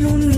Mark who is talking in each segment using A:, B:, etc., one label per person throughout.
A: Emotions.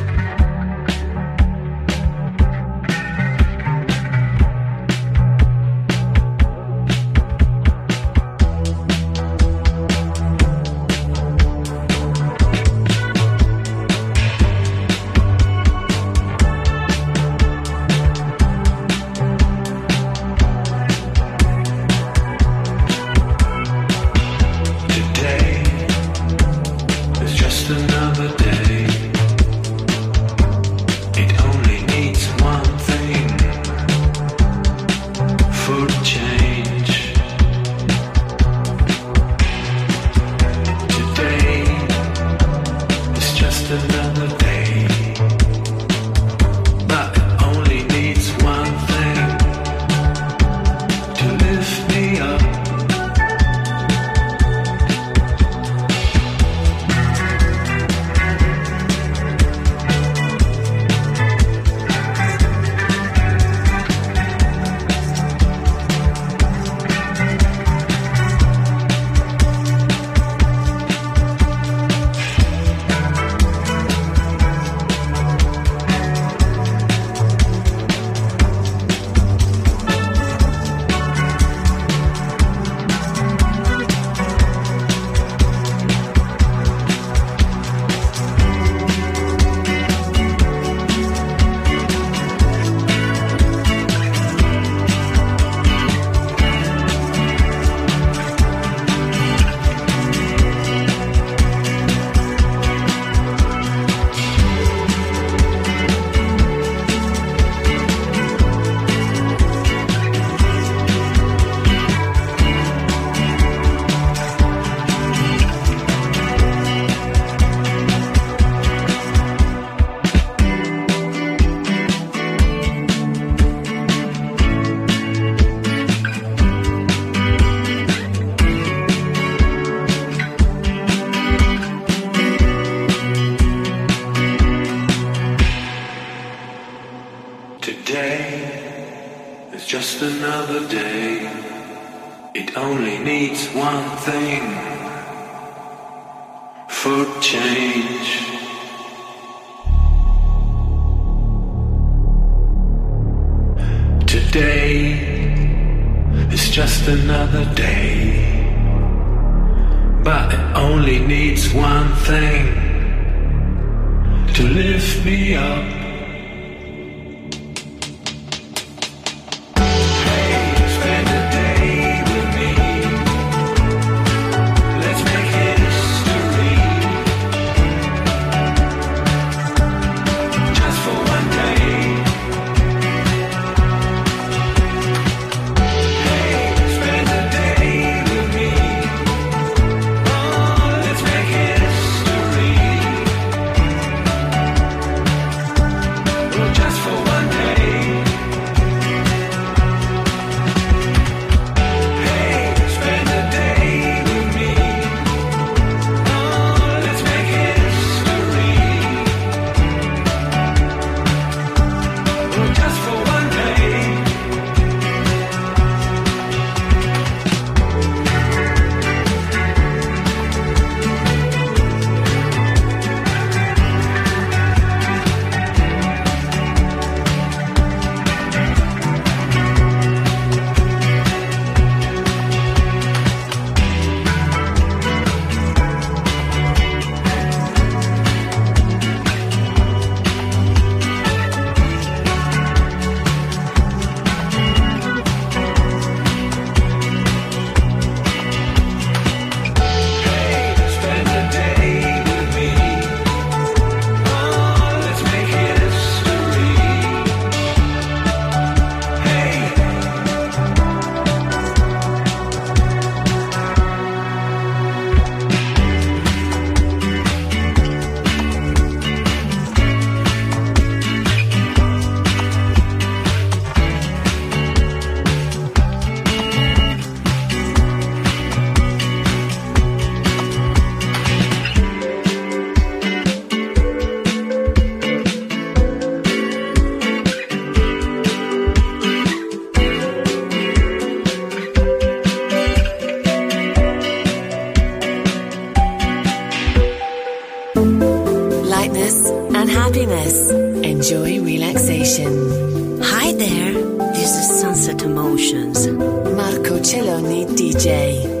B: Emotions. Marco Celloni
C: DJ.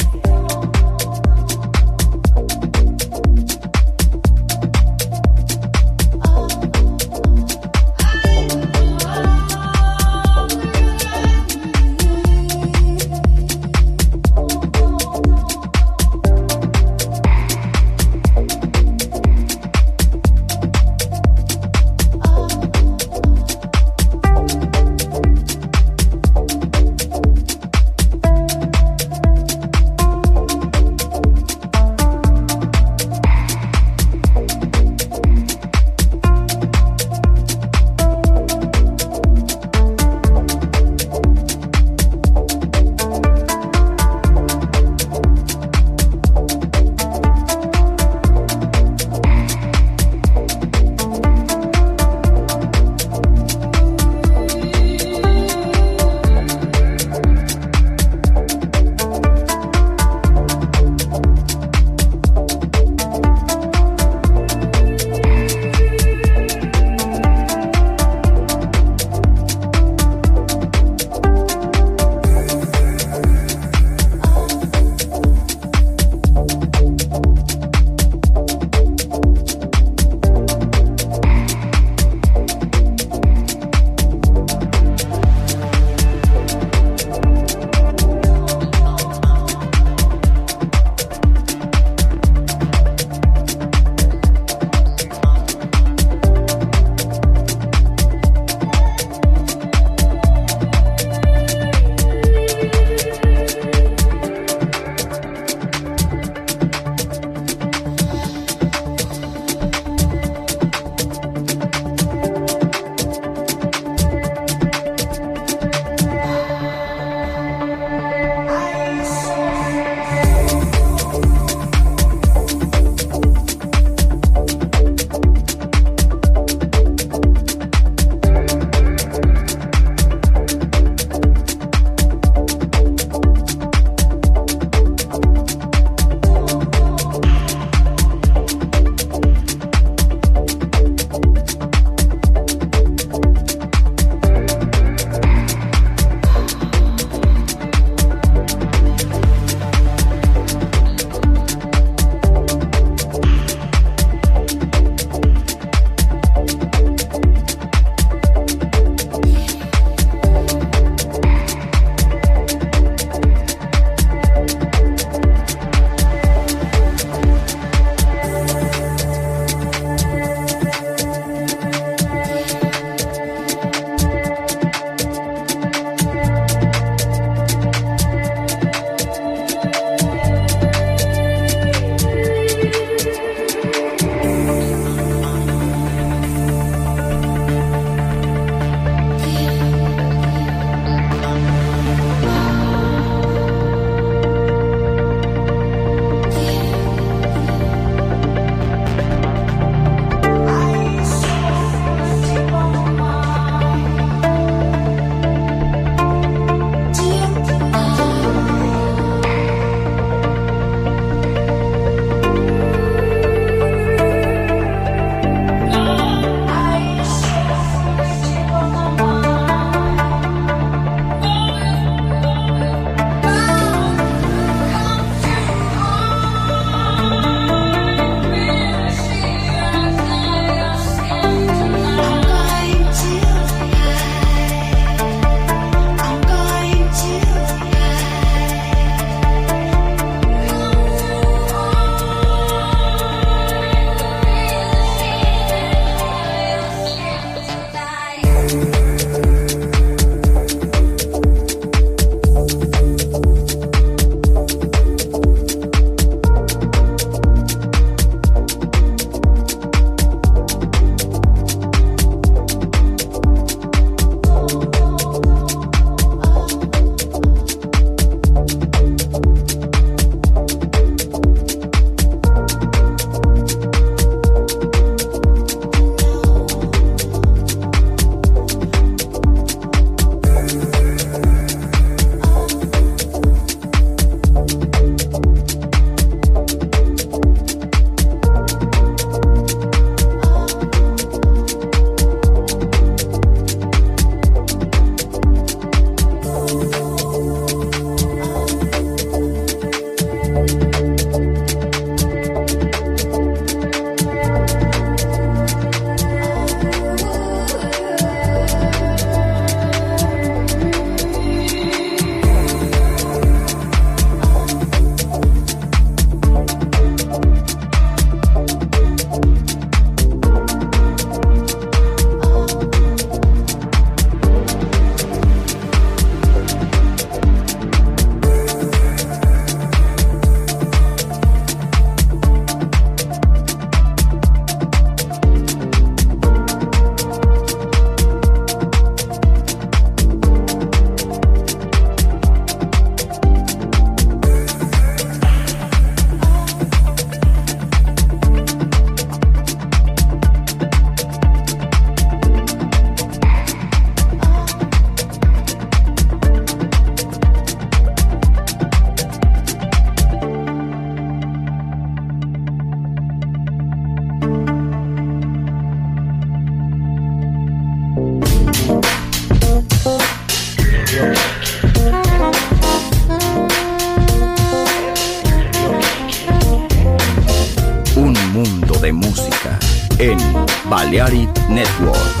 D: Balearic Network.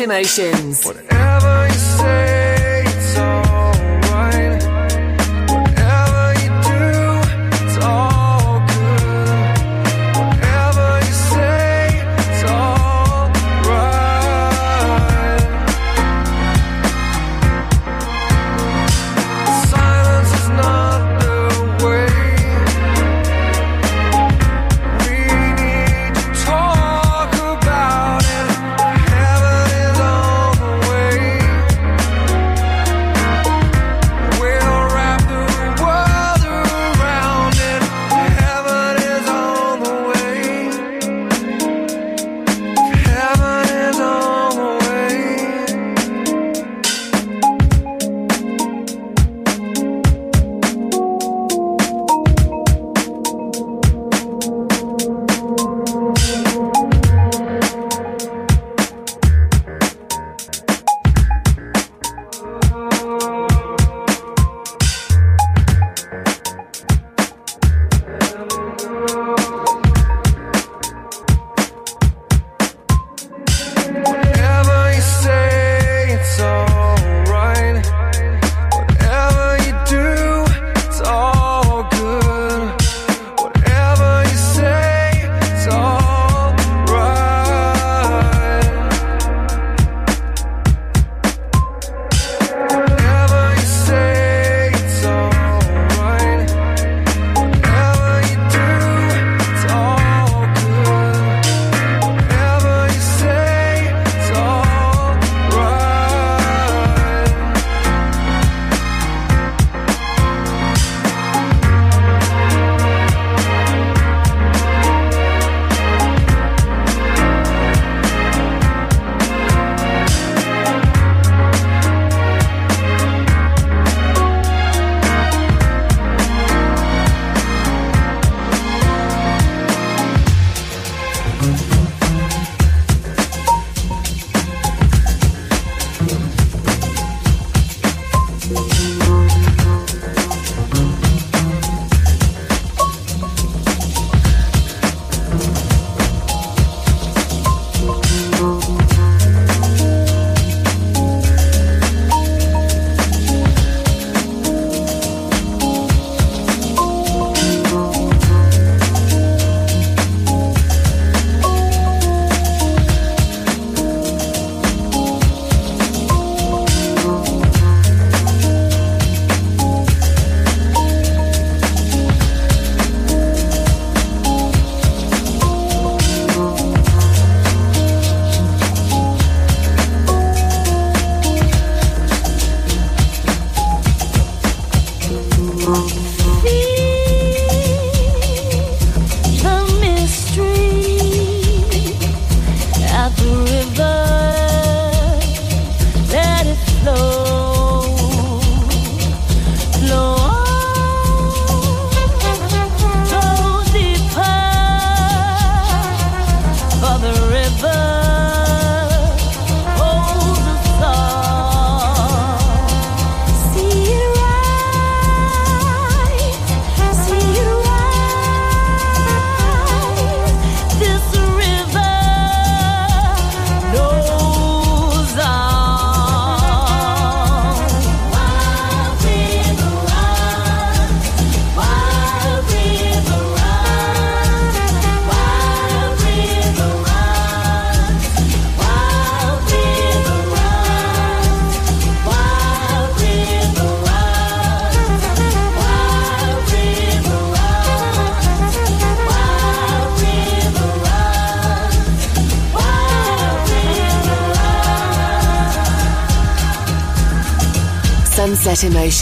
E: Emotions. Sunset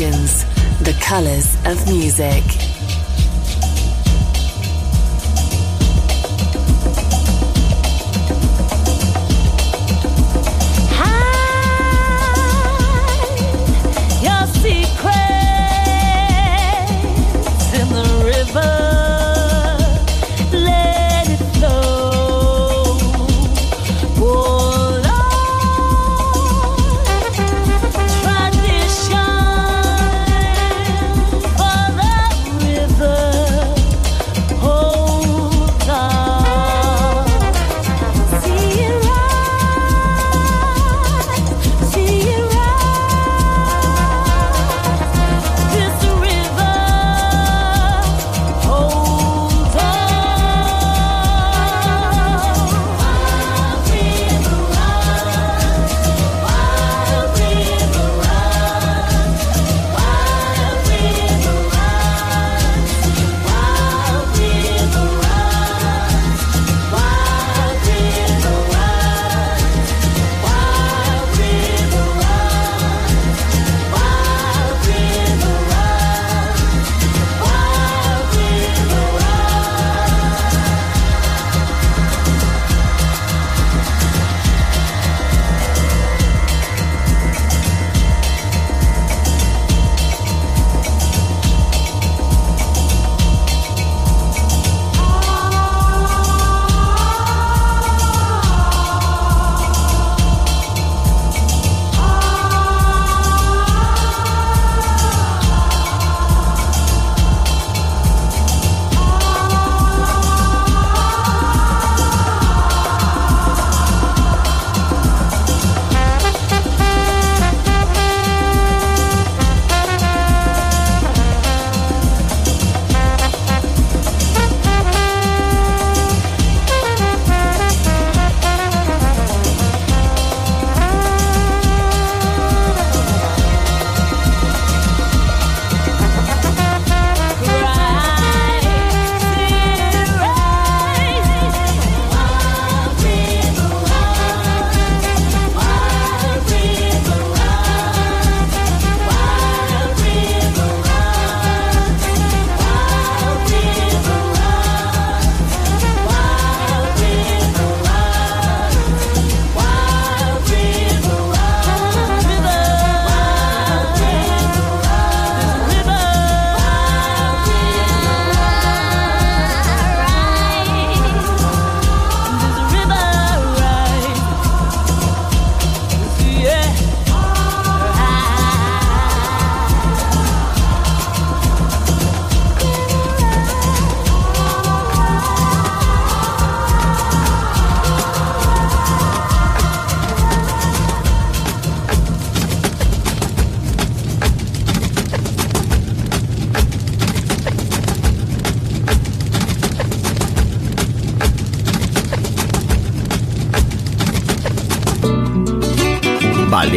E: Emotions, the colors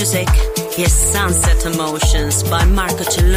F: Music. Here's Sunset Emotions by Marco Celloni.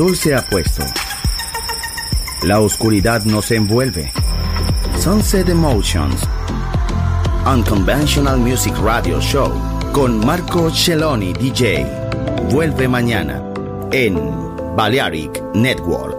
D: Sol se ha puesto. La oscuridad nos envuelve. Sunset Emotions. Unconventional Music Radio Show con Marco Celloni DJ. Vuelve mañana en Balearic Network.